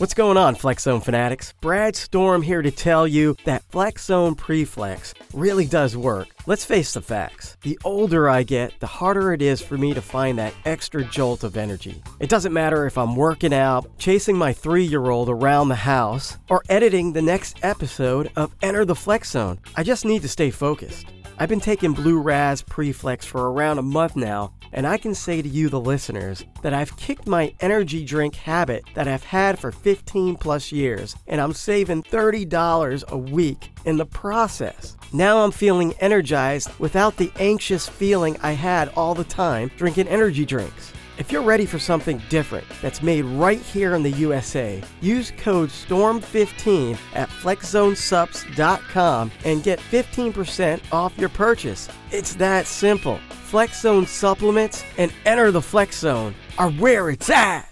What's going on, Flex Zone fanatics? Brad Storm here to tell you that Flex Zone Preflex really does work. Let's face the facts. The older I get, the harder it is for me to find that extra jolt of energy. It doesn't matter if I'm working out, chasing my three year old around the house, or editing the next episode of Enter the Flex Zone. I just need to stay focused. I've been taking Blue Raz Preflex for around a month now, and I can say to you, the listeners, that I've kicked my energy drink habit that I've had for 15 plus years, and I'm saving $30 a week in the process. Now I'm feeling energized without the anxious feeling I had all the time drinking energy drinks. If you're ready for something different that's made right here in the USA, use code STORM15 at flexzonesups.com and get 15% off your purchase. It's that simple. Flex Zone supplements and enter the Flex Zone are where it's at.